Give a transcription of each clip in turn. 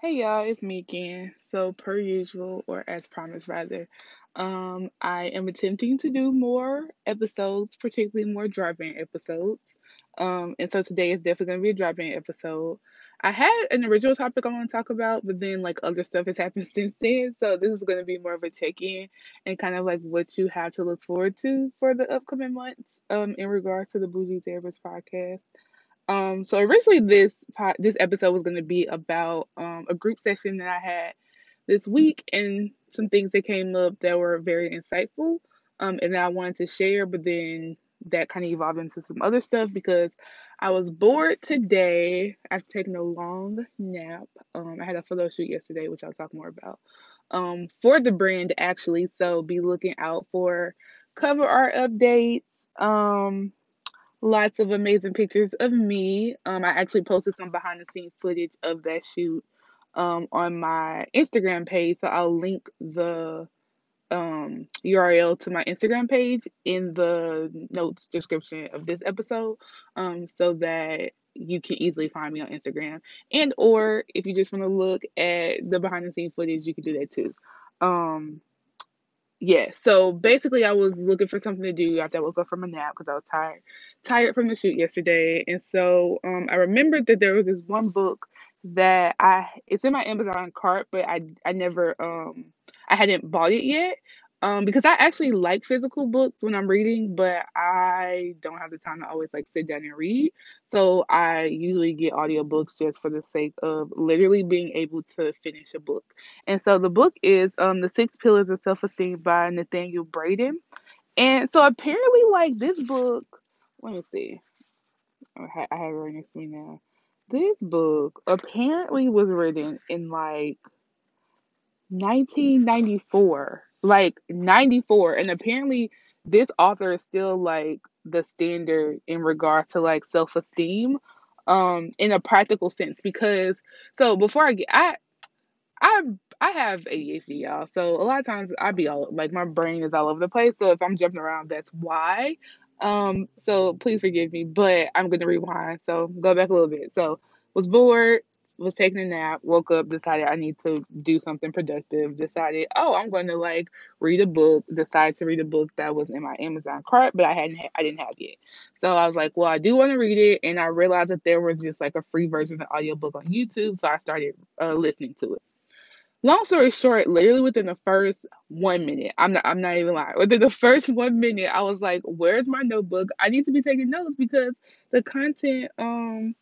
Hey y'all, it's me again. So, per usual, or as promised, rather, um, I am attempting to do more episodes, particularly more drop-in episodes. Um, and so today is definitely gonna be a drop-in episode. I had an original topic I want to talk about, but then like other stuff has happened since then. So this is gonna be more of a check-in and kind of like what you have to look forward to for the upcoming months, um, in regards to the Bougie Therapist podcast. Um, so originally this this episode was going to be about um, a group session that I had this week and some things that came up that were very insightful um, and that I wanted to share, but then that kind of evolved into some other stuff because I was bored today after taking a long nap. Um, I had a photo shoot yesterday, which I'll talk more about um, for the brand actually. So be looking out for cover art updates. Um, lots of amazing pictures of me. Um, I actually posted some behind the scenes footage of that shoot um, on my Instagram page. So I'll link the um, URL to my Instagram page in the notes description of this episode um, so that you can easily find me on Instagram. And or if you just want to look at the behind the scenes footage, you can do that too. Um, yeah, so basically, I was looking for something to do after I woke up from a nap because I was tired, tired from the shoot yesterday. And so um, I remembered that there was this one book that I it's in my Amazon cart, but I I never um I hadn't bought it yet. Um, because I actually like physical books when I'm reading, but I don't have the time to always like sit down and read. So I usually get audiobooks just for the sake of literally being able to finish a book. And so the book is um The Six Pillars of Self-Esteem by Nathaniel Branden. And so apparently like this book, let me see. I have it right next to me now. This book apparently was written in like 1994 like 94 and apparently this author is still like the standard in regard to like self-esteem um in a practical sense because so before i get i i i have adhd y'all so a lot of times i be all like my brain is all over the place so if i'm jumping around that's why. Um so please forgive me but i'm gonna rewind so go back a little bit. So was bored was taking a nap, woke up, decided I need to do something productive, decided, oh, I'm going to like read a book, decided to read a book that was in my Amazon cart, but I hadn't I didn't have yet. So I was like, well, I do want to read it, and I realized that there was just like a free version of the audiobook on YouTube, so I started uh, listening to it. Long story short, literally within the first one minute, I'm not I'm not even lying. Within the first one minute, I was like, "Where's my notebook? I need to be taking notes because the content um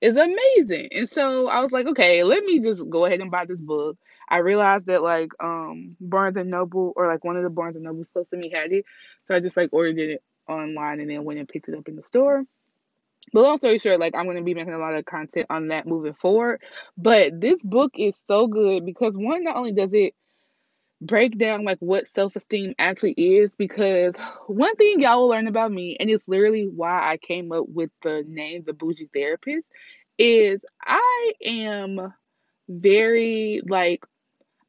is amazing. And so I was like, okay, let me just go ahead and buy this book. I realized that like um Barnes and Noble or like one of the Barnes and Nobles close to me had it. So I just like ordered it online and then went and picked it up in the store. But long story short, like I'm gonna be making a lot of content on that moving forward. But this book is so good because one, not only does it break down like what self-esteem actually is because one thing y'all will learn about me and it's literally why I came up with the name the bougie therapist is I am very like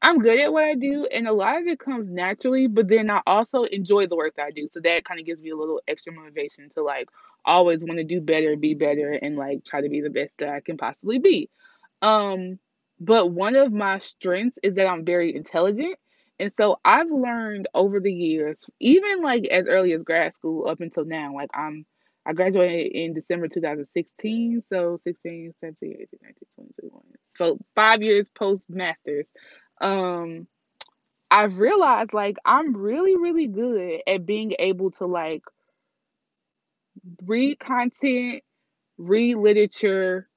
I'm good at what I do and a lot of it comes naturally but then I also enjoy the work that I do. So that kind of gives me a little extra motivation to like always want to do better be better and like try to be the best that I can possibly be. Um but one of my strengths is that I'm very intelligent and so I've learned over the years, even like as early as grad school up until now, like I'm I graduated in December 2016, so 16, 17, 18, 19, 20, 21. So five years post masters. Um I've realized like I'm really, really good at being able to like read content, read literature,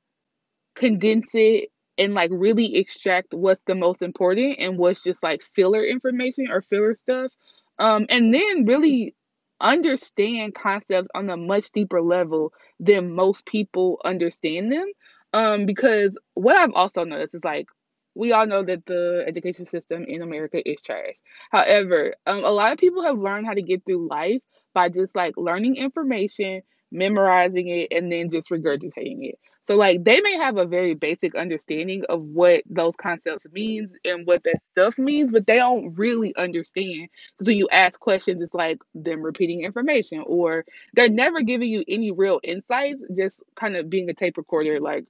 condense it and like really extract what's the most important and what's just like filler information or filler stuff. Um, and then really understand concepts on a much deeper level than most people understand them. Um, because what I've also noticed is like we all know that the education system in America is trash. However, um, a lot of people have learned how to get through life by just like learning information, memorizing it, and then just regurgitating it. So like they may have a very basic understanding of what those concepts means and what that stuff means, but they don't really understand. Because when you ask questions, it's like them repeating information, or they're never giving you any real insights, just kind of being a tape recorder, like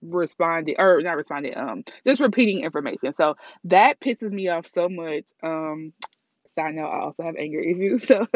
responding or not responding, um, just repeating information. So that pisses me off so much. Um, side note, I also have anger issues, so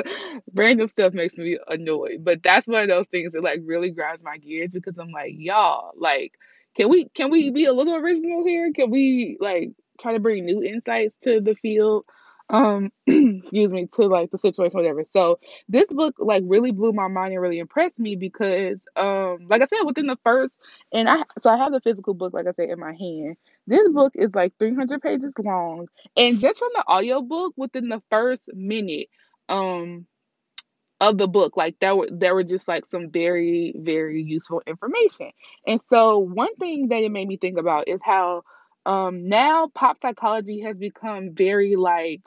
random stuff makes me annoyed. But that's one of those things that like really grinds my gears because I'm like, y'all, like, can we can we be a little original here? Can we like try to bring new insights to the field? Um, excuse me, to like the situation, whatever. So this book like really blew my mind and really impressed me because um, like I said, within the first and I so I have the physical book, like I said, in my hand. This book is like 300 pages long, and just from the audiobook, within the first minute, um, of the book like that were there were just like some very very useful information. And so one thing that it made me think about is how um now pop psychology has become very like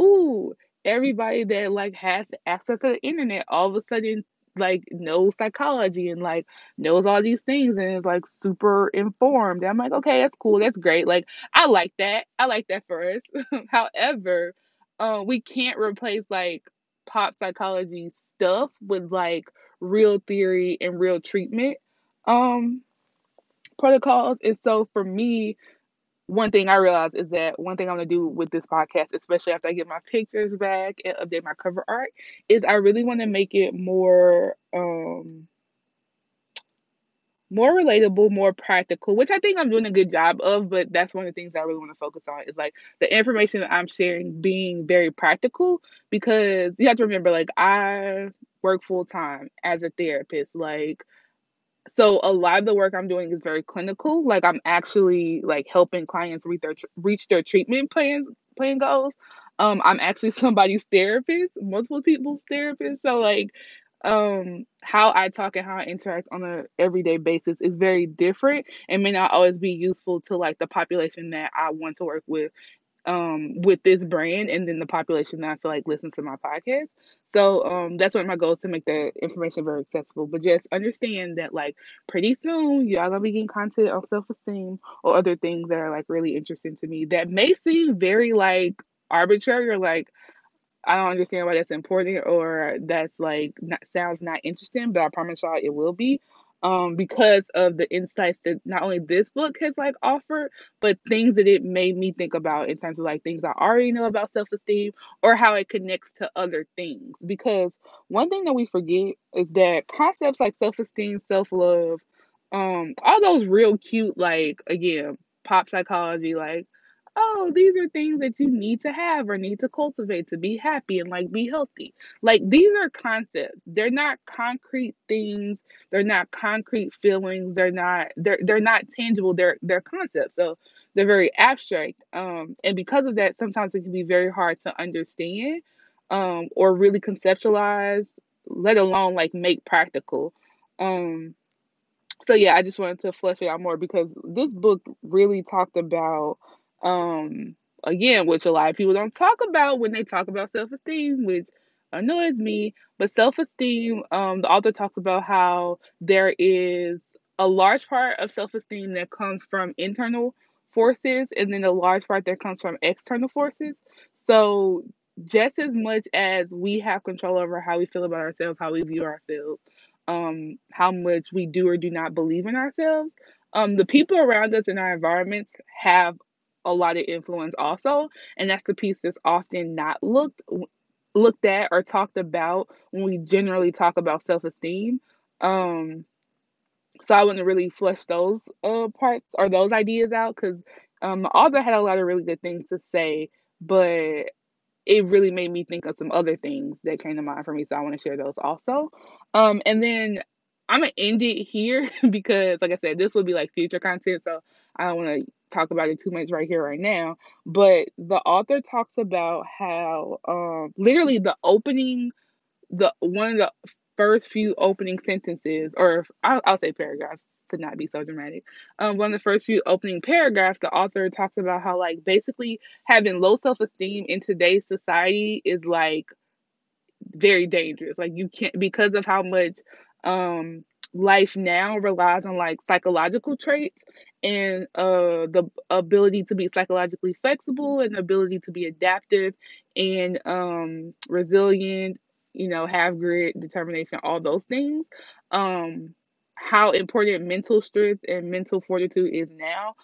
ooh everybody that like has access to the internet all of a sudden like knows psychology and like knows all these things and is like super informed. And i'm like okay that's cool. That's great. Like i like that. I like that for us. However um we can't replace like pop psychology stuff with like real theory and real treatment um protocols. And so for me, one thing I realized is that one thing I'm gonna do with this podcast, especially after I get my pictures back and update my cover art, is I really want to make it more um more relatable, more practical, which I think I'm doing a good job of, but that's one of the things I really want to focus on is like the information that I'm sharing being very practical because you have to remember like I work full time as a therapist. Like so a lot of the work I'm doing is very clinical. Like I'm actually like helping clients reach their reach their treatment plans plan goals. Um, I'm actually somebody's therapist, multiple people's therapist. So like um how I talk and how I interact on a everyday basis is very different and may not always be useful to like the population that I want to work with um with this brand and then the population that I feel like listens to my podcast. So um that's one of my goals to make the information very accessible. But just understand that like pretty soon y'all gonna be getting content on self-esteem or other things that are like really interesting to me that may seem very like arbitrary or like I don't understand why that's important or that's like not, sounds not interesting, but I promise y'all it will be. Um, because of the insights that not only this book has like offered, but things that it made me think about in terms of like things I already know about self esteem or how it connects to other things. Because one thing that we forget is that concepts like self esteem, self love, um, all those real cute, like again, pop psychology, like oh, these are things that you need to have or need to cultivate to be happy and like be healthy. Like these are concepts. They're not concrete things. They're not concrete feelings. They're not they're they're not tangible. They're they're concepts. So they're very abstract. Um and because of that sometimes it can be very hard to understand um or really conceptualize, let alone like make practical. Um so yeah, I just wanted to flesh it out more because this book really talked about um, again, which a lot of people don't talk about when they talk about self esteem, which annoys me. But self esteem, um, the author talks about how there is a large part of self esteem that comes from internal forces, and then a large part that comes from external forces. So, just as much as we have control over how we feel about ourselves, how we view ourselves, um, how much we do or do not believe in ourselves, um, the people around us in our environments have a lot of influence also and that's the piece that's often not looked looked at or talked about when we generally talk about self-esteem. Um so i to really flesh those uh parts or those ideas out because um the author had a lot of really good things to say but it really made me think of some other things that came to mind for me so i want to share those also. Um and then i'm gonna end it here because like i said this will be like future content so i don't want to talk about it too much right here right now but the author talks about how um literally the opening the one of the first few opening sentences or I'll, I'll say paragraphs to not be so dramatic. Um one of the first few opening paragraphs the author talks about how like basically having low self-esteem in today's society is like very dangerous. Like you can't because of how much um life now relies on like psychological traits and uh the ability to be psychologically flexible and the ability to be adaptive and um resilient you know have grit determination all those things um how important mental strength and mental fortitude is now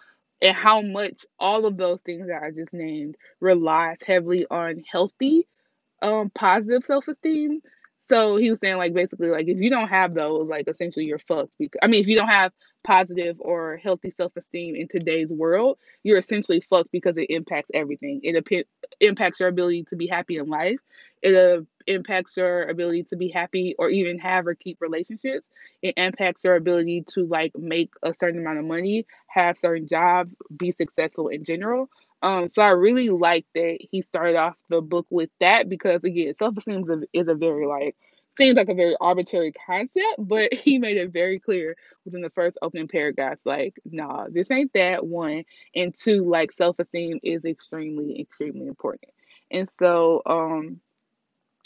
and how much all of those things that I just named relies heavily on healthy um positive self esteem. So he was saying like basically like if you don't have those, like essentially you're fucked. Because I mean if you don't have positive or healthy self esteem in today's world, you're essentially fucked because it impacts everything. It ap- impacts your ability to be happy in life. It uh, impacts your ability to be happy or even have or keep relationships. It impacts your ability to like make a certain amount of money, have certain jobs, be successful in general. Um, so I really like that he started off the book with that because again, self esteem is a, is a very like seems like a very arbitrary concept, but he made it very clear within the first opening paragraphs, like, nah, this ain't that one, and two, like self esteem is extremely, extremely important. And so, um,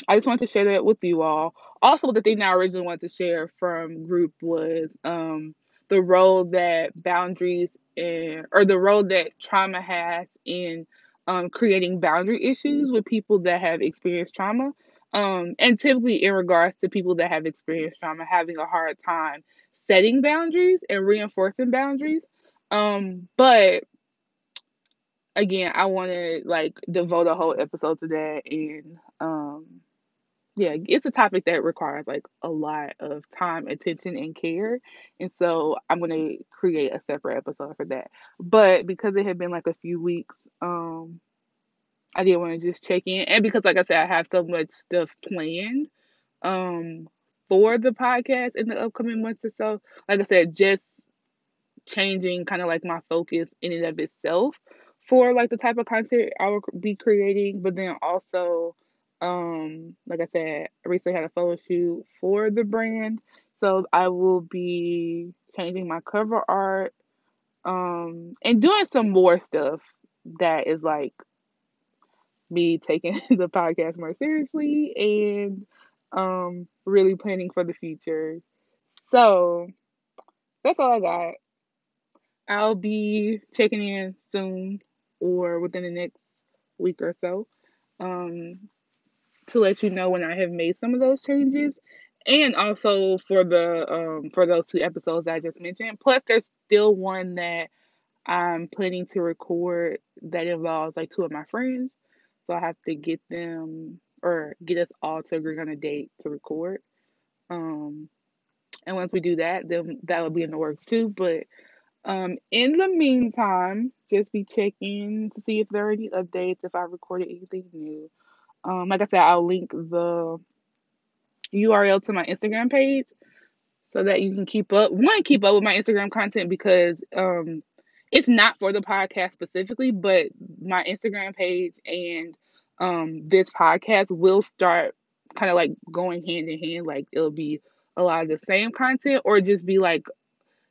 I just wanted to share that with you all. Also, the thing that I originally wanted to share from group was um, the role that boundaries or the role that trauma has in um, creating boundary issues with people that have experienced trauma. Um, and typically, in regards to people that have experienced trauma, having a hard time setting boundaries and reinforcing boundaries. Um, but again, I want to like devote a whole episode to that and um yeah, it's a topic that requires like a lot of time, attention, and care. And so I'm gonna create a separate episode for that. But because it had been like a few weeks, um, I did want to just check in, and because like I said, I have so much stuff planned, um, for the podcast in the upcoming months or so. Like I said, just changing kind of like my focus in and of itself for like the type of content I will be creating, but then also um, like I said, I recently had a photo shoot for the brand. So I will be changing my cover art, um, and doing some more stuff that is like me taking the podcast more seriously and um really planning for the future. So that's all I got. I'll be checking in soon or within the next week or so. Um, to let you know when I have made some of those changes. And also for the um for those two episodes I just mentioned. Plus there's still one that I'm planning to record that involves like two of my friends. So I have to get them or get us all to agree on a date to record. Um and once we do that, then that will be in the works too. But um in the meantime, just be checking to see if there are any updates, if I recorded anything new. Um, like I said, I'll link the URL to my Instagram page so that you can keep up. One, keep up with my Instagram content because um, it's not for the podcast specifically, but my Instagram page and um, this podcast will start kind of like going hand in hand. Like it'll be a lot of the same content, or just be like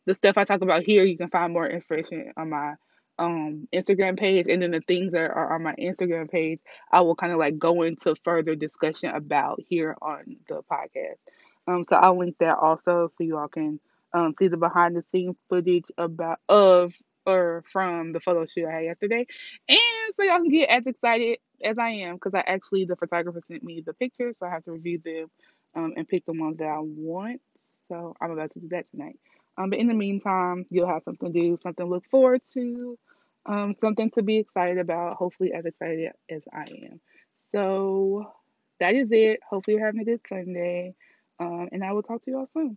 the stuff I talk about here. You can find more information on my um Instagram page and then the things that are on my Instagram page I will kind of like go into further discussion about here on the podcast. Um so I'll link that also so you all can um see the behind the scenes footage about of or from the photo shoot I had yesterday. And so y'all can get as excited as I am because I actually the photographer sent me the pictures so I have to review them um and pick the ones that I want. So I'm about to do that tonight. Um, but in the meantime, you'll have something to do, something to look forward to, um, something to be excited about, hopefully as excited as I am. So that is it. Hopefully you're having a good Sunday. Um, and I will talk to you all soon.